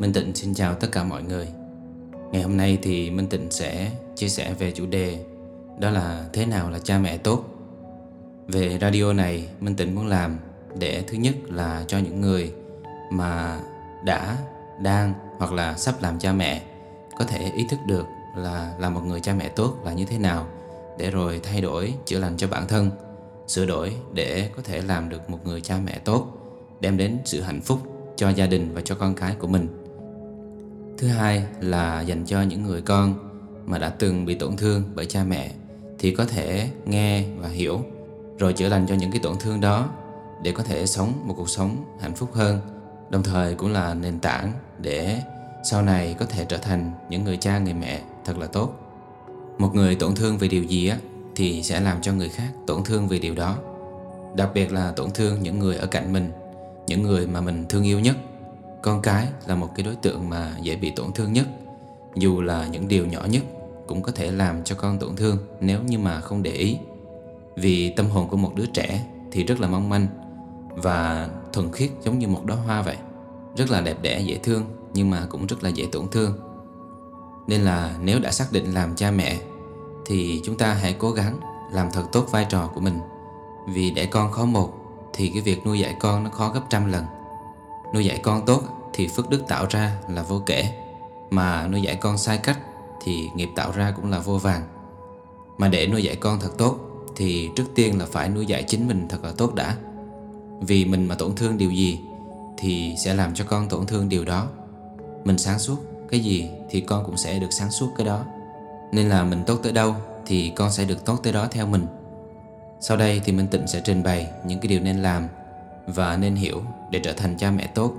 Minh Tịnh xin chào tất cả mọi người. Ngày hôm nay thì Minh Tịnh sẽ chia sẻ về chủ đề Đó là thế nào là cha mẹ tốt. Về radio này Minh Tịnh muốn làm Để thứ nhất là cho những người mà đã, đang hoặc là sắp làm cha mẹ Có thể ý thức được là là một người cha mẹ tốt là như thế nào Để rồi thay đổi, chữa lành cho bản thân Sửa đổi để có thể làm được một người cha mẹ tốt Đem đến sự hạnh phúc cho gia đình và cho con cái của mình. Thứ hai là dành cho những người con mà đã từng bị tổn thương bởi cha mẹ thì có thể nghe và hiểu, rồi chữa lành cho những cái tổn thương đó để có thể sống một cuộc sống hạnh phúc hơn. Đồng thời cũng là nền tảng để sau này có thể trở thành những người cha, người mẹ thật là tốt. Một người tổn thương về điều gì á thì sẽ làm cho người khác tổn thương về điều đó. Đặc biệt là tổn thương những người ở cạnh mình, những người mà mình thương yêu nhất con cái là một cái đối tượng mà dễ bị tổn thương nhất. Dù là những điều nhỏ nhất cũng có thể làm cho con tổn thương nếu như mà không để ý. Vì tâm hồn của một đứa trẻ thì rất là mong manh Và thuần khiết giống như một đóa hoa vậy. Rất là đẹp đẽ, dễ thương nhưng mà cũng rất là dễ tổn thương. Nên là nếu đã xác định làm cha mẹ Thì chúng ta hãy cố gắng làm thật tốt vai trò của mình. Vì để con khó một Thì cái việc nuôi dạy con nó khó gấp trăm lần. Nuôi dạy con tốt thì phước đức tạo ra là vô kể. Mà nuôi dạy con sai cách thì nghiệp tạo ra cũng là vô vàng. Mà để nuôi dạy con thật tốt Thì trước tiên là phải nuôi dạy chính mình thật là tốt đã. Vì mình mà tổn thương điều gì Thì sẽ làm cho con tổn thương điều đó. Mình sáng suốt cái gì thì con cũng sẽ được sáng suốt cái đó. Nên là mình tốt tới đâu Thì con sẽ được tốt tới đó theo mình. Sau đây thì Minh Tịnh sẽ trình bày những cái điều nên làm và nên hiểu để trở thành cha mẹ tốt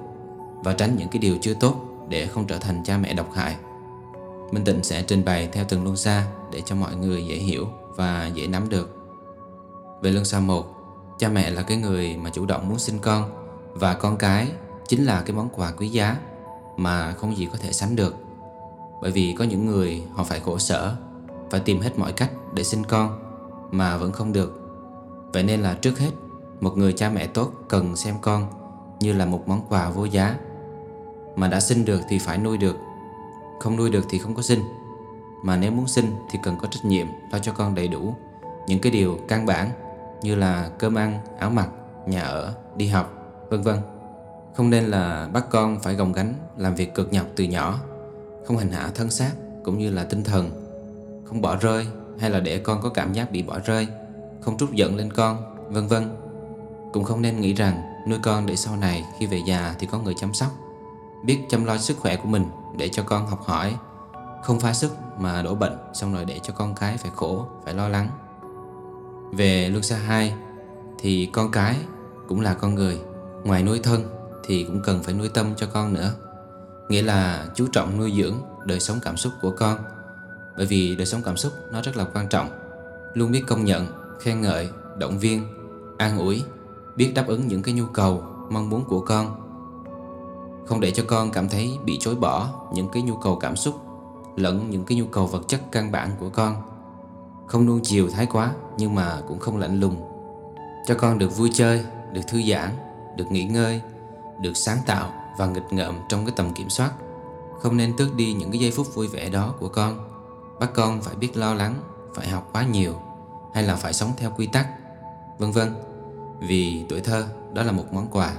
và tránh những cái điều chưa tốt để không trở thành cha mẹ độc hại. Minh Tịnh sẽ trình bày theo từng luân xa để cho mọi người dễ hiểu và dễ nắm được. Về luân xa 1, cha mẹ là cái người mà chủ động muốn sinh con và con cái chính là cái món quà quý giá mà không gì có thể sánh được. Bởi vì có những người họ phải khổ sở, phải tìm hết mọi cách để sinh con mà vẫn không được. Vậy nên là trước hết, một người cha mẹ tốt cần xem con như là một món quà vô giá. Mà đã sinh được thì phải nuôi được. Không nuôi được thì không có sinh. Mà nếu muốn sinh thì cần có trách nhiệm lo cho con đầy đủ Những cái điều căn bản như là cơm ăn, áo mặc, nhà ở, đi học, vân vân. Không nên là bắt con phải gồng gánh làm việc cực nhọc từ nhỏ Không hành hạ thân xác cũng như là tinh thần Không bỏ rơi hay là để con có cảm giác bị bỏ rơi Không trút giận lên con, vân vân. Cũng không nên nghĩ rằng Nuôi con để sau này khi về già thì có người chăm sóc. Biết chăm lo sức khỏe của mình để cho con học hỏi. Không phá sức mà đổ bệnh Xong rồi để cho con cái phải khổ, phải lo lắng. Về luân xa 2 Thì con cái cũng là con người. Ngoài nuôi thân thì cũng cần phải nuôi tâm cho con nữa. Nghĩa là chú trọng nuôi dưỡng đời sống cảm xúc của con. Bởi vì đời sống cảm xúc nó rất là quan trọng. Luôn biết công nhận, khen ngợi, động viên, an ủi biết đáp ứng những cái nhu cầu, mong muốn của con. Không để cho con cảm thấy bị chối bỏ những cái nhu cầu cảm xúc lẫn những cái nhu cầu vật chất căn bản của con. Không nuông chiều thái quá nhưng mà cũng không lạnh lùng. Cho con được vui chơi, được thư giãn, được nghỉ ngơi, được sáng tạo và nghịch ngợm trong cái tầm kiểm soát. Không nên tước đi những cái giây phút vui vẻ đó của con. Bắt con phải biết lo lắng, phải học quá nhiều hay là phải sống theo quy tắc, vân vân. Vì tuổi thơ đó là một món quà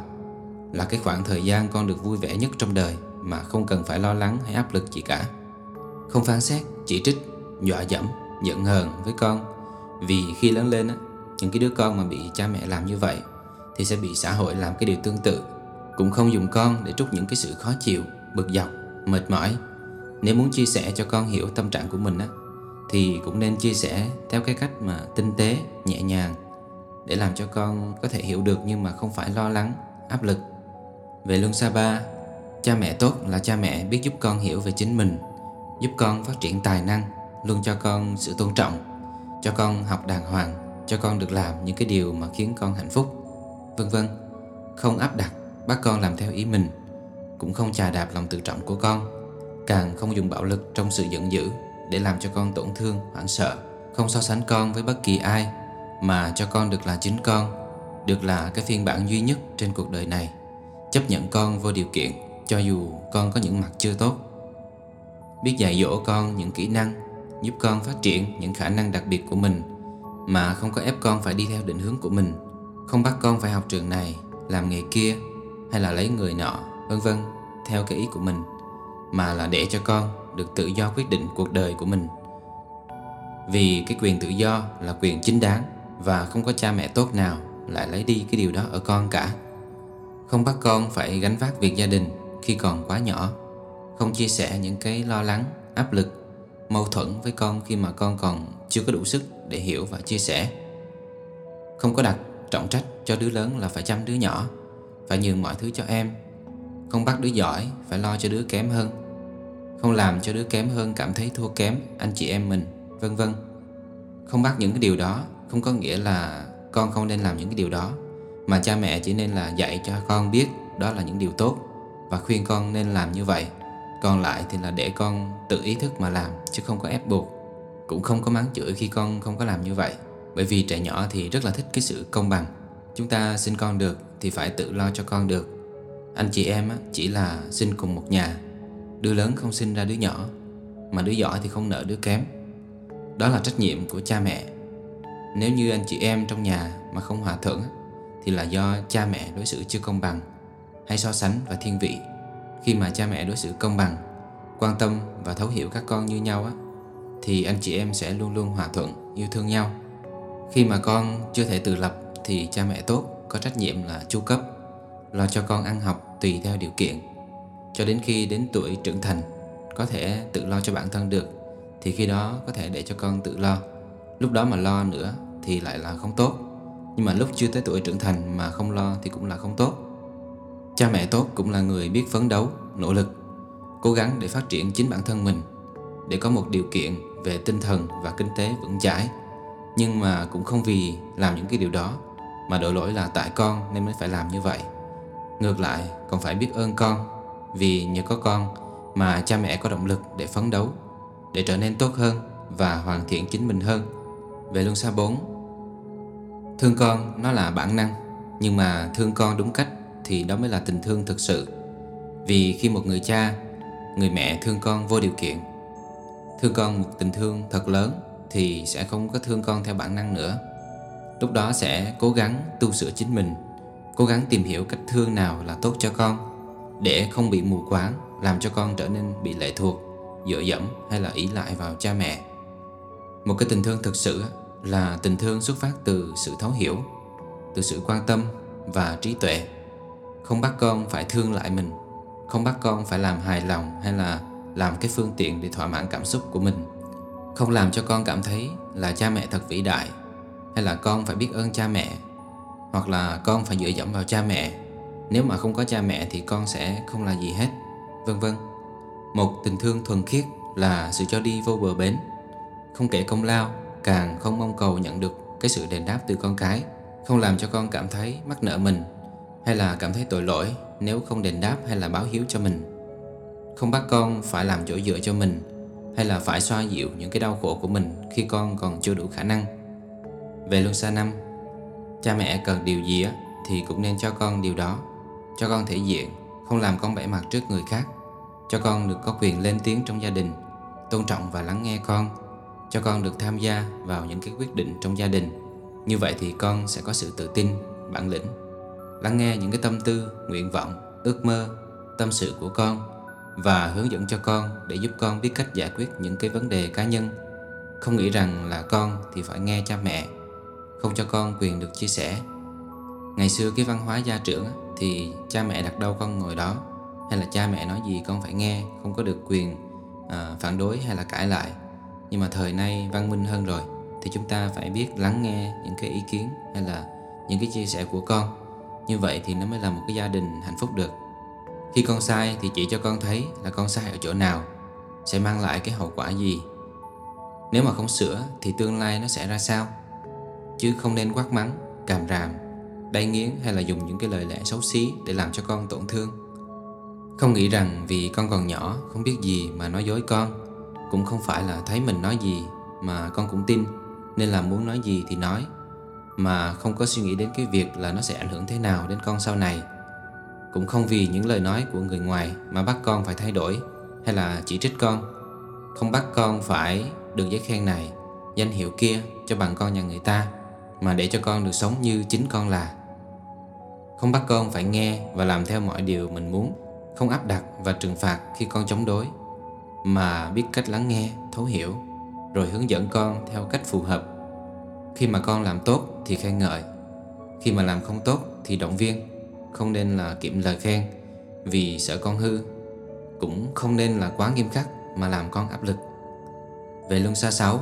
Là cái khoảng thời gian con được vui vẻ nhất trong đời Mà không cần phải lo lắng hay áp lực gì cả. Không phán xét, chỉ trích, dọa dẫm, giận hờn với con. Vì khi lớn lên á Những cái đứa con mà bị cha mẹ làm như vậy Thì sẽ bị xã hội làm cái điều tương tự. Cũng không dùng con để trút những cái sự khó chịu, bực dọc, mệt mỏi. Nếu muốn chia sẻ cho con hiểu tâm trạng của mình á Thì cũng nên chia sẻ theo cái cách mà tinh tế, nhẹ nhàng để làm cho con có thể hiểu được nhưng mà không phải lo lắng, áp lực. Về Luân Sa Ba, cha mẹ tốt là cha mẹ biết giúp con hiểu về chính mình, giúp con phát triển tài năng, luôn cho con sự tôn trọng, cho con học đàng hoàng, cho con được làm những cái điều mà khiến con hạnh phúc, vân vân. Không áp đặt, bắt con làm theo ý mình, cũng không chà đạp lòng tự trọng của con, càng không dùng bạo lực trong sự giận dữ để làm cho con tổn thương, hoảng sợ, không so sánh con với bất kỳ ai mà cho con được là chính con, được là cái phiên bản duy nhất trên cuộc đời này. Chấp nhận con vô điều kiện, cho dù con có những mặt chưa tốt. Biết dạy dỗ con những kỹ năng giúp con phát triển những khả năng đặc biệt của mình mà không có ép con phải đi theo định hướng của mình. Không bắt con phải học trường này làm nghề kia hay là lấy người nọ vân vân theo cái ý của mình mà là để cho con được tự do quyết định cuộc đời của mình. Vì cái quyền tự do là quyền chính đáng và không có cha mẹ tốt nào lại lấy đi cái điều đó ở con cả. Không bắt con phải gánh vác việc gia đình khi còn quá nhỏ. Không chia sẻ những cái lo lắng, áp lực, mâu thuẫn với con khi mà con còn chưa có đủ sức để hiểu và chia sẻ. Không có đặt trọng trách cho đứa lớn là phải chăm đứa nhỏ, phải nhường mọi thứ cho em. Không bắt đứa giỏi phải lo cho đứa kém hơn. Không làm cho đứa kém hơn cảm thấy thua kém anh chị em mình, vân vân. Không bắt những cái điều đó không có nghĩa là con không nên làm những cái điều đó, mà cha mẹ chỉ nên là dạy cho con biết đó là những điều tốt và khuyên con nên làm như vậy. Còn lại thì là để con tự ý thức mà làm, chứ không có ép buộc, cũng không có mắng chửi khi con không có làm như vậy. Bởi vì trẻ nhỏ thì rất là thích cái sự công bằng. Chúng ta sinh con được thì phải tự lo cho con được. Anh chị em chỉ là sinh cùng một nhà. Đứa lớn không sinh ra đứa nhỏ, mà đứa giỏi thì không nợ đứa kém. Đó là trách nhiệm của cha mẹ nếu như anh chị em trong nhà mà không hòa thuận thì là do cha mẹ đối xử chưa công bằng, hay so sánh và thiên vị. Khi mà cha mẹ đối xử công bằng, quan tâm và thấu hiểu các con như nhau á, thì anh chị em sẽ luôn luôn hòa thuận, yêu thương nhau. Khi mà con chưa thể tự lập, thì cha mẹ tốt, có trách nhiệm là chu cấp, lo cho con ăn học tùy theo điều kiện. Cho đến khi đến tuổi trưởng thành, có thể tự lo cho bản thân được, thì khi đó có thể để cho con tự lo lúc đó mà lo nữa thì lại là không tốt. Nhưng mà lúc chưa tới tuổi trưởng thành mà không lo thì cũng là không tốt. Cha mẹ tốt cũng là người biết phấn đấu, nỗ lực, cố gắng để phát triển chính bản thân mình, để có một điều kiện về tinh thần và kinh tế vững chãi. Nhưng mà cũng không vì làm những cái điều đó mà đổ lỗi là tại con nên mới phải làm như vậy. Ngược lại, còn phải biết ơn con, vì nhờ có con mà cha mẹ có động lực để phấn đấu, để trở nên tốt hơn và hoàn thiện chính mình hơn về luân xa 4 thương con nó là bản năng, nhưng mà thương con đúng cách thì đó mới là tình thương thực sự. Vì khi một người cha, người mẹ thương con vô điều kiện, thương con một tình thương thật lớn thì sẽ không có thương con theo bản năng nữa. Lúc đó sẽ cố gắng tu sửa chính mình, cố gắng tìm hiểu cách thương nào là tốt cho con, để không bị mù quáng, làm cho con trở nên bị lệ thuộc, dựa dẫm hay là ý lại vào cha mẹ. Một cái tình thương thực sự là tình thương xuất phát từ sự thấu hiểu, từ sự quan tâm và trí tuệ. Không bắt con phải thương lại mình, không bắt con phải làm hài lòng hay là làm cái phương tiện để thỏa mãn cảm xúc của mình. Không làm cho con cảm thấy là cha mẹ thật vĩ đại, hay là con phải biết ơn cha mẹ, hoặc là con phải dựa dẫm vào cha mẹ. Nếu mà không có cha mẹ thì con sẽ không là gì hết, vân vân. Một tình thương thuần khiết là sự cho đi vô bờ bến, không kể công lao càng không mong cầu nhận được cái sự đền đáp từ con cái, không làm cho con cảm thấy mắc nợ mình hay là cảm thấy tội lỗi nếu không đền đáp hay là báo hiếu cho mình. Không bắt con phải làm chỗ dựa cho mình hay là phải xoa dịu những cái đau khổ của mình khi con còn chưa đủ khả năng. Về luân xa năm, cha mẹ cần điều gì á thì cũng nên cho con điều đó, cho con thể diện, không làm con bẻ mặt trước người khác, cho con được có quyền lên tiếng trong gia đình, tôn trọng và lắng nghe con cho con được tham gia vào những cái quyết định trong gia đình. Như vậy thì con sẽ có sự tự tin bản lĩnh lắng nghe những cái tâm tư nguyện vọng ước mơ tâm sự của con và hướng dẫn cho con để giúp con biết cách giải quyết những cái vấn đề cá nhân. Không nghĩ rằng là con thì phải nghe cha mẹ không cho con quyền được chia sẻ. Ngày xưa cái văn hóa gia trưởng thì cha mẹ đặt đâu con ngồi đó? Hay là cha mẹ nói gì con phải nghe không có được quyền à, phản đối hay là cãi lại? Nhưng mà thời nay văn minh hơn rồi, thì chúng ta phải biết lắng nghe những cái ý kiến hay là những cái chia sẻ của con. Như vậy thì nó mới là một cái gia đình hạnh phúc được. Khi con sai thì chỉ cho con thấy là con sai ở chỗ nào, sẽ mang lại cái hậu quả gì. Nếu mà không sửa thì tương lai nó sẽ ra sao? Chứ không nên quát mắng, càm ràm, đay nghiến hay là dùng những cái lời lẽ xấu xí để làm cho con tổn thương. Không nghĩ rằng vì con còn nhỏ, không biết gì mà nói dối con cũng không phải là thấy mình nói gì mà con cũng tin. Nên là muốn nói gì thì nói. Mà không có suy nghĩ đến cái việc là nó sẽ ảnh hưởng thế nào đến con sau này. Cũng không vì những lời nói của người ngoài mà bắt con phải thay đổi hay là chỉ trích con. Không bắt con phải được giấy khen này, danh hiệu kia cho bằng con nhà người ta Mà để cho con được sống như chính con là. Không bắt con phải nghe và làm theo mọi điều mình muốn Không áp đặt và trừng phạt khi con chống đối. Mà biết cách lắng nghe, thấu hiểu Rồi hướng dẫn con theo cách phù hợp. Khi mà con làm tốt thì khen ngợi Khi mà làm không tốt thì động viên. Không nên là kiệm lời khen Vì sợ con hư Cũng không nên là quá nghiêm khắc Mà làm con áp lực. Về luân xa 6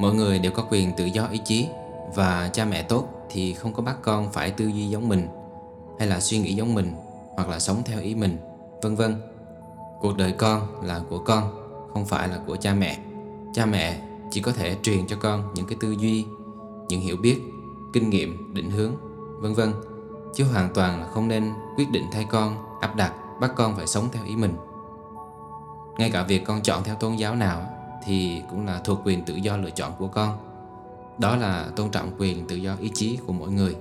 Mọi người đều có quyền tự do ý chí Và cha mẹ tốt thì không có bắt con phải tư duy giống mình Hay là suy nghĩ giống mình Hoặc là sống theo ý mình Vân vân. Cuộc đời con là của con Không phải là của cha mẹ. Cha mẹ chỉ có thể truyền cho con những cái tư duy Những hiểu biết Kinh nghiệm, định hướng Vân vân. Chứ hoàn toàn là không nên quyết định thay con Áp đặt, bắt con phải sống theo ý mình. Ngay cả việc con chọn theo tôn giáo nào Thì cũng là thuộc quyền tự do lựa chọn của con. Đó là tôn trọng quyền tự do ý chí của mỗi người.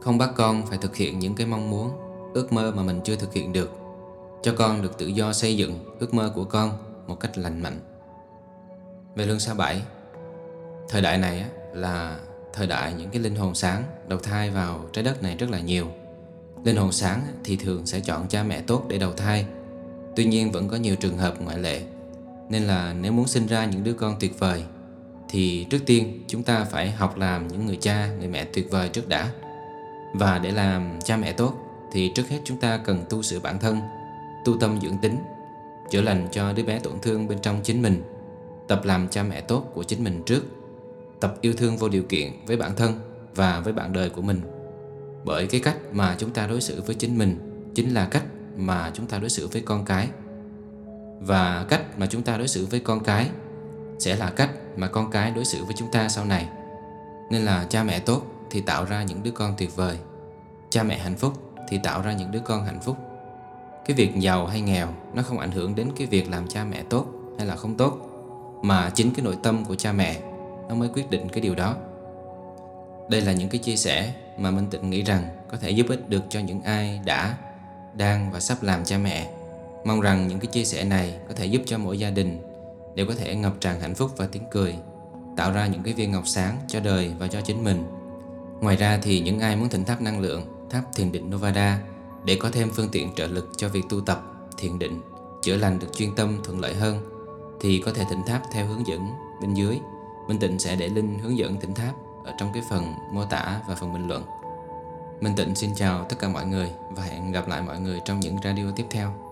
Không bắt con phải thực hiện những cái mong muốn Ước mơ mà mình chưa thực hiện được. Cho con được tự do xây dựng ước mơ của con Một cách lành mạnh. Về lương xa bảy Thời đại này là thời đại những cái linh hồn sáng đầu thai vào trái đất này rất là nhiều. Linh hồn sáng thì thường sẽ chọn cha mẹ tốt để đầu thai. Tuy nhiên vẫn có nhiều trường hợp ngoại lệ. Nên là nếu muốn sinh ra những đứa con tuyệt vời Thì trước tiên chúng ta phải học làm những người cha, người mẹ tuyệt vời trước đã. Và để làm cha mẹ tốt Thì trước hết chúng ta cần tu sửa bản thân. Tu tâm dưỡng tính, Chữa lành cho đứa bé tổn thương bên trong chính mình, Tập làm cha mẹ tốt của chính mình trước, tập yêu thương vô điều kiện với bản thân và với bạn đời của mình. Bởi cái cách mà chúng ta đối xử với chính mình chính là cách mà chúng ta đối xử với con cái. Và cách mà chúng ta đối xử với con cái sẽ là cách mà con cái đối xử với chúng ta sau này. Nên là cha mẹ tốt thì tạo ra những đứa con tuyệt vời, cha mẹ hạnh phúc thì tạo ra những đứa con hạnh phúc cái việc giàu hay nghèo nó không ảnh hưởng đến cái việc làm cha mẹ tốt hay là không tốt mà chính cái nội tâm của cha mẹ nó mới quyết định cái điều đó đây là những cái chia sẻ mà Minh Tịnh nghĩ rằng có thể giúp ích được cho những ai đã, đang và sắp làm cha mẹ. Mong rằng những cái chia sẻ này có thể giúp cho mỗi gia đình đều có thể ngập tràn hạnh phúc và tiếng cười, tạo ra những cái viên ngọc sáng cho đời và cho chính mình. Ngoài ra thì những ai muốn thỉnh tháp năng lượng, tháp thiền định Novada để có thêm phương tiện trợ lực cho việc tu tập, thiền định, chữa lành được chuyên tâm thuận lợi hơn thì có thể thỉnh tháp theo hướng dẫn bên dưới Minh Tịnh sẽ để link hướng dẫn thỉnh tháp ở trong cái phần mô tả và phần bình luận. Minh Tịnh xin chào tất cả mọi người và hẹn gặp lại mọi người trong những radio tiếp theo.